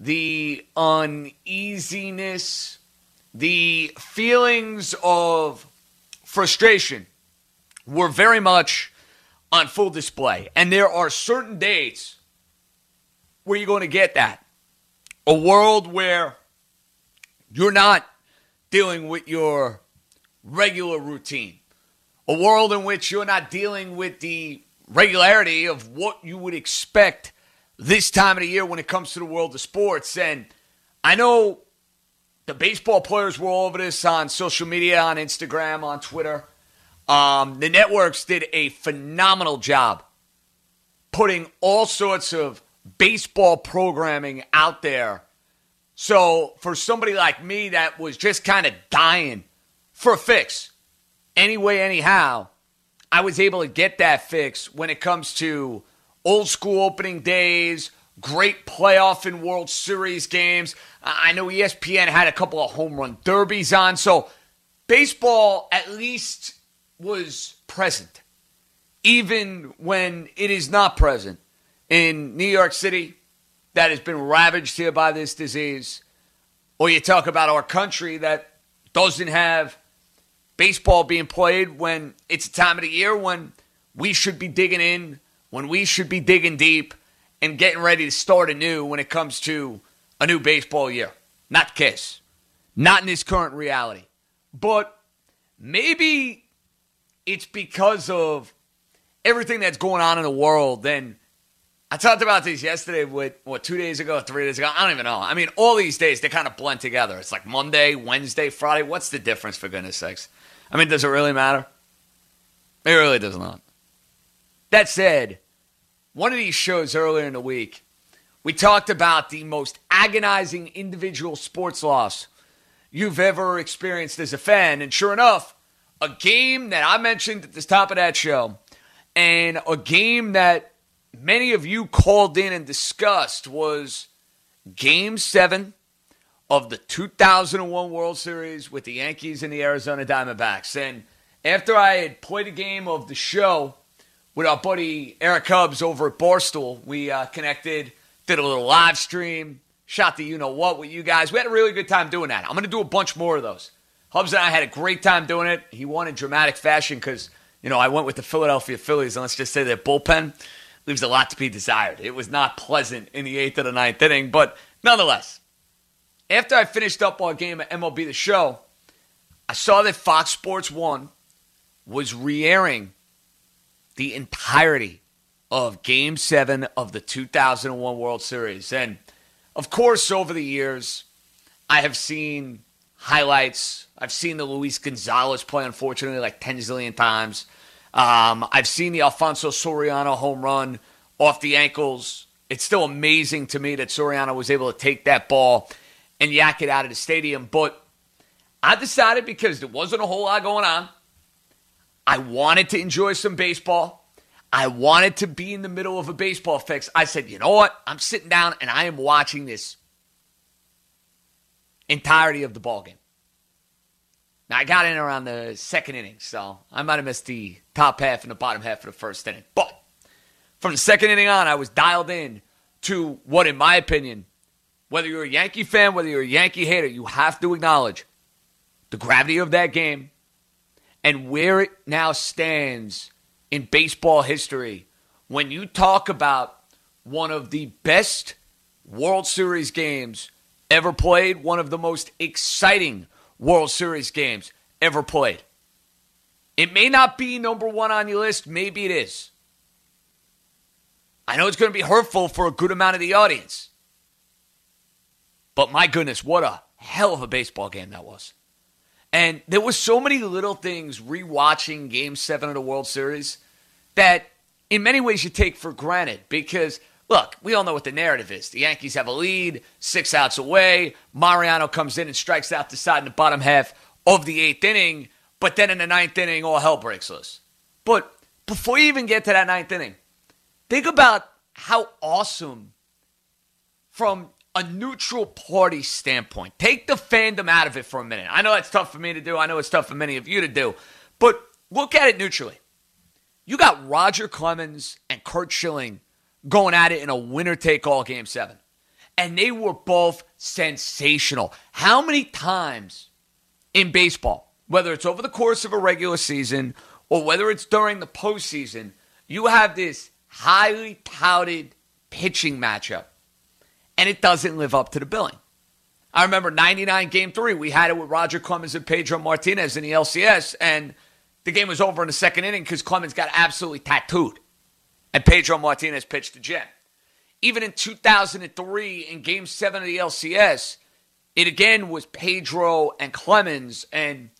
the uneasiness, the feelings of frustration were very much on full display. And there are certain dates where you're going to get that. A world where you're not dealing with your regular routine. A world in which you're not dealing with the regularity of what you would expect this time of the year when it comes to the world of sports. And I know the baseball players were all over this on social media, on Instagram, on Twitter. Um, the networks did a phenomenal job putting all sorts of baseball programming out there. So for somebody like me that was just kind of dying for a fix, anyway, anyhow, I was able to get that fix when it comes to old school opening days, great playoff and World Series games. I know ESPN had a couple of home run derbies on, so baseball at least was present, even when it is not present in New York City that has been ravaged here by this disease. Or you talk about our country that doesn't have baseball being played when it's a time of the year when we should be digging in when we should be digging deep and getting ready to start anew when it comes to a new baseball year. Not case. Not in this current reality. But maybe it's because of everything that's going on in the world. Then I talked about this yesterday with, what, two days ago, three days ago? I don't even know. I mean, all these days, they kind of blend together. It's like Monday, Wednesday, Friday. What's the difference, for goodness sakes? I mean, does it really matter? It really does not. That said, one of these shows earlier in the week, we talked about the most agonizing individual sports loss you've ever experienced as a fan. And sure enough, a game that I mentioned at the top of that show, and a game that many of you called in and discussed was Game 7 of the 2001 World Series with the Yankees and the Arizona Diamondbacks. And after I had played a game of the show, with our buddy Eric Hubbs over at Barstool. We uh, connected, did a little live stream, shot the you know what with you guys. We had a really good time doing that. I'm going to do a bunch more of those. Hubbs and I had a great time doing it. He won in dramatic fashion because, you know, I went with the Philadelphia Phillies, and let's just say their bullpen leaves a lot to be desired. It was not pleasant in the eighth or the ninth inning, but nonetheless, after I finished up our game at MLB The Show, I saw that Fox Sports 1 was re airing the entirety of Game 7 of the 2001 World Series. And of course, over the years, I have seen highlights. I've seen the Luis Gonzalez play, unfortunately, like 10 zillion times. Um, I've seen the Alfonso Soriano home run off the ankles. It's still amazing to me that Soriano was able to take that ball and yak it out of the stadium. But I decided because there wasn't a whole lot going on, I wanted to enjoy some baseball. I wanted to be in the middle of a baseball fix. I said, you know what? I'm sitting down and I am watching this entirety of the ball game. Now I got in around the second inning, so I might have missed the top half and the bottom half of the first inning. But from the second inning on, I was dialed in to what, in my opinion, whether you're a Yankee fan, whether you're a Yankee hater, you have to acknowledge the gravity of that game and where it now stands in baseball history when you talk about one of the best World Series games ever played, one of the most exciting World Series games ever played. It may not be number one on your list, maybe it is. I know it's going to be hurtful for a good amount of the audience. But my goodness, what a hell of a baseball game that was. And there was so many little things rewatching game 7 of the World Series that in many ways you take for granted because look, we all know what the narrative is. The Yankees have a lead, 6 outs away, Mariano comes in and strikes out the side in the bottom half of the 8th inning, but then in the ninth inning all hell breaks loose. But before you even get to that ninth inning, think about how awesome from a neutral party standpoint. Take the fandom out of it for a minute. I know that's tough for me to do. I know it's tough for many of you to do. But look at it neutrally. You got Roger Clemens and Curt Schilling going at it in a winner take all game seven. And they were both sensational. How many times in baseball, whether it's over the course of a regular season or whether it's during the postseason, you have this highly touted pitching matchup and it doesn't live up to the billing. I remember 99 game three, we had it with Roger Clemens and Pedro Martinez in the LCS, and the game was over in the second inning because Clemens got absolutely tattooed, and Pedro Martinez pitched to gem. Even in 2003, in game seven of the LCS, it again was Pedro and Clemens, and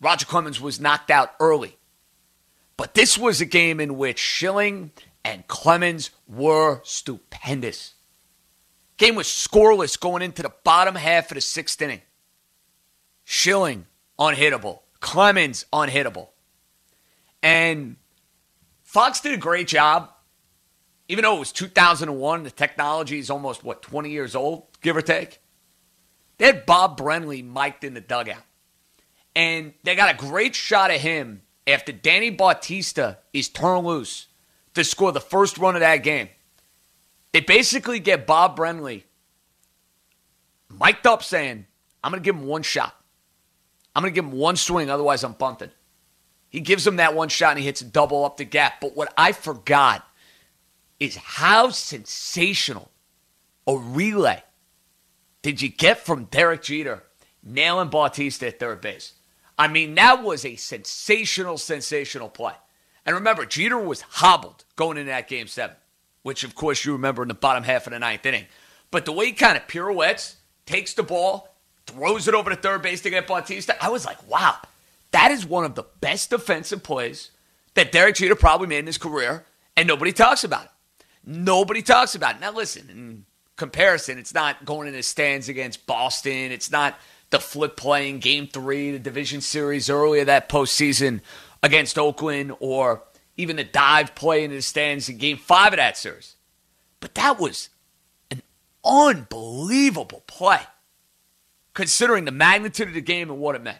Roger Clemens was knocked out early. But this was a game in which Schilling and Clemens were stupendous. Game was scoreless going into the bottom half of the sixth inning. Schilling, unhittable. Clemens, unhittable. And Fox did a great job. Even though it was 2001, the technology is almost, what, 20 years old, give or take? They had Bob Brenly mic'd in the dugout. And they got a great shot of him after Danny Bautista is turned loose to score the first run of that game. They basically get Bob Brenly mic'd up saying, I'm going to give him one shot. I'm going to give him one swing, otherwise I'm bunted. He gives him that one shot and he hits a double up the gap. But what I forgot is how sensational a relay did you get from Derek Jeter nailing Bautista at third base? I mean, that was a sensational, sensational play. And remember, Jeter was hobbled going into that game seven which of course you remember in the bottom half of the ninth inning. But the way he kind of pirouettes, takes the ball, throws it over to third base to get Bautista, I was like, wow, that is one of the best defensive plays that Derek Jeter probably made in his career, and nobody talks about it. Nobody talks about it. Now, listen, in comparison, it's not going in the stands against Boston. It's not the flip playing game three, the division series earlier that postseason against Oakland, or even the dive play into the stands in game five of that series. But that was an unbelievable play, considering the magnitude of the game and what it meant.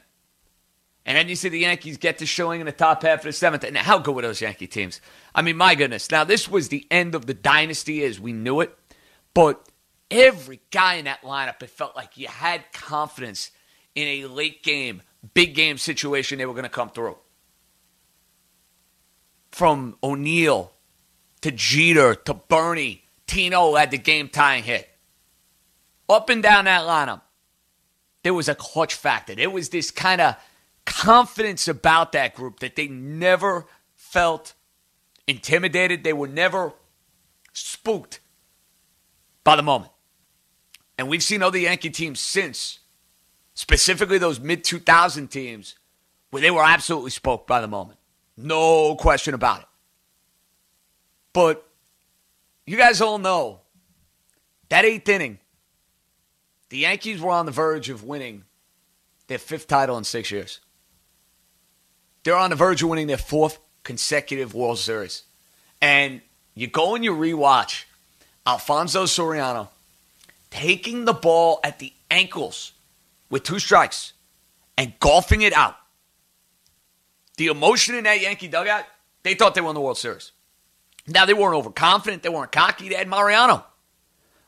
And then you see the Yankees get to Schilling in the top half of the seventh. And how good were those Yankee teams? I mean, my goodness. Now, this was the end of the dynasty as we knew it. But every guy in that lineup, it felt like you had confidence in a late game, big game situation they were going to come through from O'Neill to Jeter to Bernie. Tino had the game tying hit. Up and down that lineup, there was a clutch factor. There was this kind of confidence about that group that they never felt intimidated. They were never spooked by the moment. And we've seen other Yankee teams since, specifically those mid 2000 teams, where they were absolutely spooked by the moment. No question about it. But you guys all know that eighth inning, the Yankees were on the verge of winning their fifth title in six years. They're on the verge of winning their fourth consecutive World Series. And you go and you rewatch Alfonso Soriano taking the ball at the ankles with two strikes and golfing it out the emotion in that Yankee dugout, they thought they won the World Series. Now, they weren't overconfident. They weren't cocky. They had Mariano.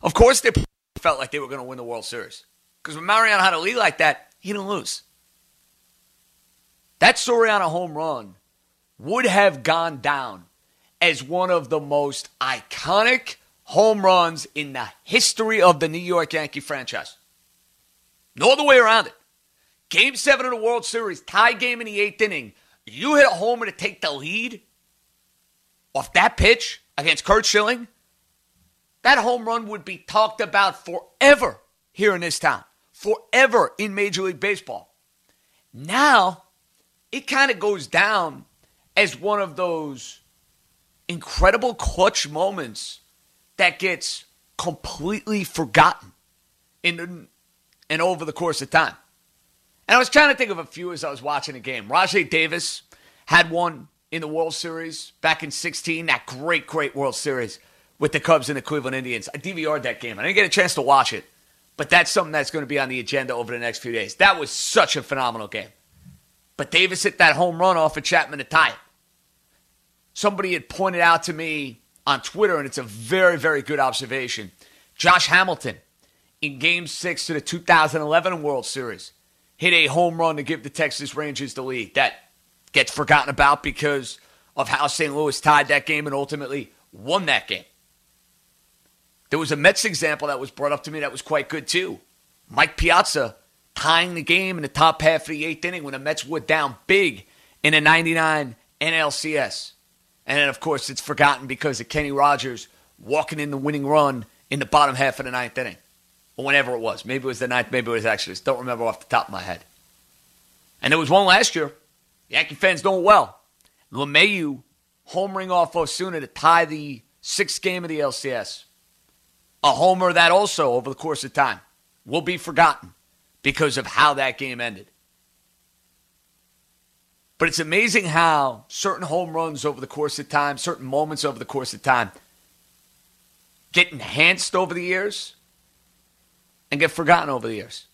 Of course, they felt like they were going to win the World Series. Because when Mariano had a lead like that, he didn't lose. That Soriano home run would have gone down as one of the most iconic home runs in the history of the New York Yankee franchise. No other way around it. Game seven of the World Series, tie game in the eighth inning. You hit a homer to take the lead off that pitch against Curt Schilling. That home run would be talked about forever here in this town, forever in Major League Baseball. Now, it kind of goes down as one of those incredible clutch moments that gets completely forgotten in and over the course of time. And I was trying to think of a few as I was watching the game. Rajai Davis had one in the World Series back in 16, that great, great World Series with the Cubs and the Cleveland Indians. I DVR'd that game. I didn't get a chance to watch it, but that's something that's going to be on the agenda over the next few days. That was such a phenomenal game. But Davis hit that home run off of Chapman to tie it. Somebody had pointed out to me on Twitter, and it's a very, very good observation. Josh Hamilton in Game 6 to the 2011 World Series hit a home run to give the Texas Rangers the lead. That gets forgotten about because of how St. Louis tied that game and ultimately won that game. There was a Mets example that was brought up to me that was quite good too. Mike Piazza tying the game in the top half of the eighth inning when the Mets were down big in a 99 NLCS. And then, of course, it's forgotten because of Kenny Rogers walking in the winning run in the bottom half of the ninth inning. Or whenever it was. Maybe it was the ninth, maybe it was actually. Don't remember off the top of my head. And there was one last year. Yankee fans it well. LeMahieu homering off Osuna to tie the sixth game of the LCS. A homer that also, over the course of time, will be forgotten because of how that game ended. But it's amazing how certain home runs over the course of time, certain moments over the course of time, get enhanced over the years and get forgotten over the years.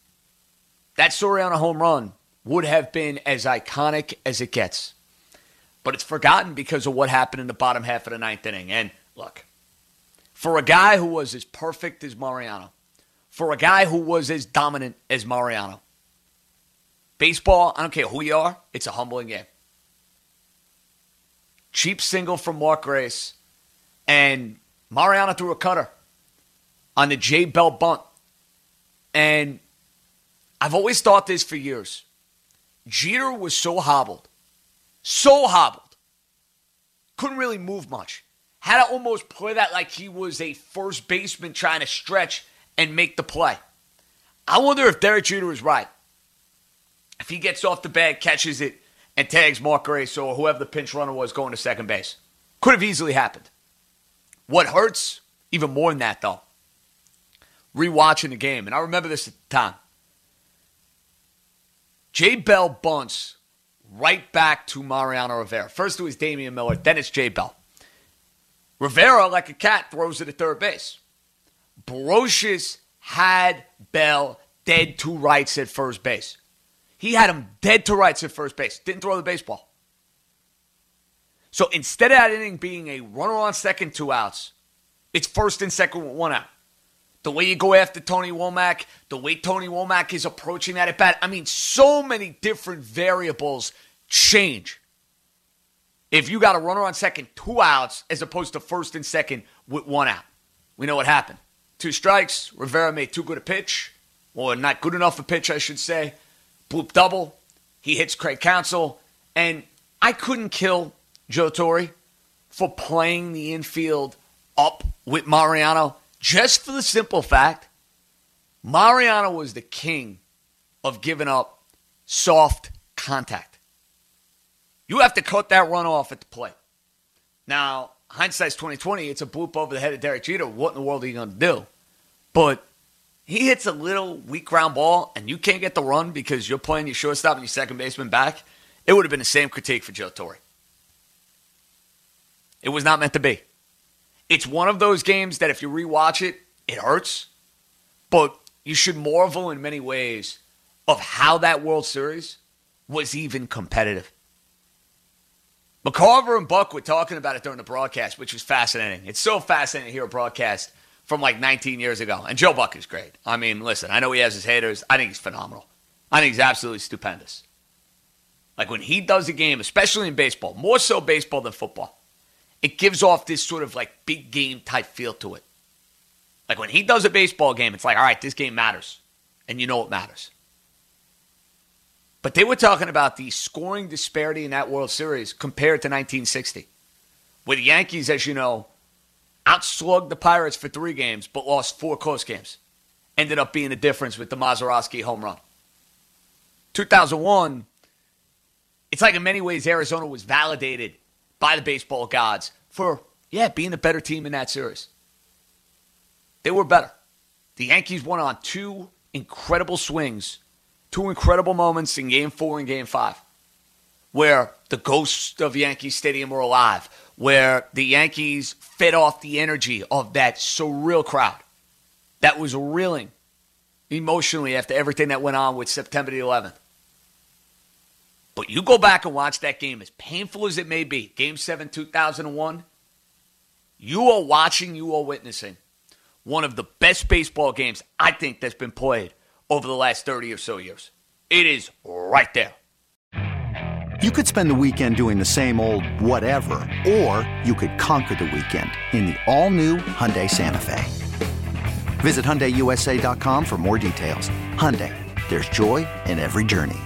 That Soriano home run would have been as iconic as it gets. But it's forgotten because of what happened in the bottom half of the ninth inning. And look, for a guy who was as perfect as Mariano, for a guy who was as dominant as Mariano, baseball, I don't care who you are, it's a humbling game. Cheap single from Mark Grace, and Mariano threw a cutter on the Jay Bell bunt. And I've always thought this for years. Jeter was so hobbled, so hobbled, couldn't really move much. Had to almost play that like he was a first baseman trying to stretch and make the play. I wonder if Derek Jeter is right. If he gets off the bag, catches it, and tags Mark Grace or whoever the pinch runner was going to second base. Could have easily happened. What hurts even more than that, though, rewatching the game, and I remember this at the time. Jay Bell bunts right back to Mariano Rivera. First it was Damian Miller, then it's Jay Bell. Rivera, like a cat, throws it at third base. Brosius had Bell dead to rights at first base. He had him dead to rights at first base. Didn't throw the baseball. So instead of that inning being a runner on second, two outs, it's first and second with one out the way you go after Tony Womack, the way Tony Womack is approaching that at bat. I mean, so many different variables change. If you got a runner on second, two outs, as opposed to first and second with one out. We know what happened. Two strikes. Rivera made too good a pitch, or not good enough a pitch, I should say. Bloop double. He hits Craig Counsell. And I couldn't kill Joe Torre for playing the infield up with Mariano just for the simple fact Mariano was the king of giving up soft contact. You have to cut that run off at the plate. Now, hindsight's 2020, it's a bloop over the head of Derek Jeter. What in the world are you going to do? But he hits a little weak ground ball and you can't get the run because you're playing your shortstop and your second baseman back. It would have been the same critique for Joe Torre. It was not meant to be. It's one of those games that if you rewatch it, it hurts. But you should marvel in many ways of how that World Series was even competitive. McCarver and Buck were talking about it during the broadcast, which was fascinating. It's so fascinating to hear a broadcast from like 19 years ago. And Joe Buck is great. I mean, listen, I know he has his haters. I think he's phenomenal. I think he's absolutely stupendous. Like when he does a game, especially in baseball, more so baseball than football, it gives off this sort of like big game type feel to it. Like when he does a baseball game, it's like, all right, this game matters. and you know it matters. But they were talking about the scoring disparity in that World Series compared to 1960, where the Yankees, as you know, outslugged the Pirates for three games but lost four close games. Ended up being the difference with the Mazeroski home run. 2001, it's like in many ways Arizona was validated by the baseball gods for, yeah, being a better team in that series. They were better. The Yankees won on two incredible swings, two incredible moments in game four and game five, where the ghosts of Yankee Stadium were alive, where the Yankees fed off the energy of that surreal crowd that was reeling emotionally after everything that went on with September the 11th. But you go back and watch that game, as painful as it may be, Game 7, 2001, you are watching, you are witnessing one of the best baseball games I think that's been played over the last 30 or so years. It is right there. You could spend the weekend doing the same old whatever, or you could conquer the weekend in the all-new Hyundai Santa Fe. Visit HyundaiUSA.com for more details. Hyundai, there's joy in every journey.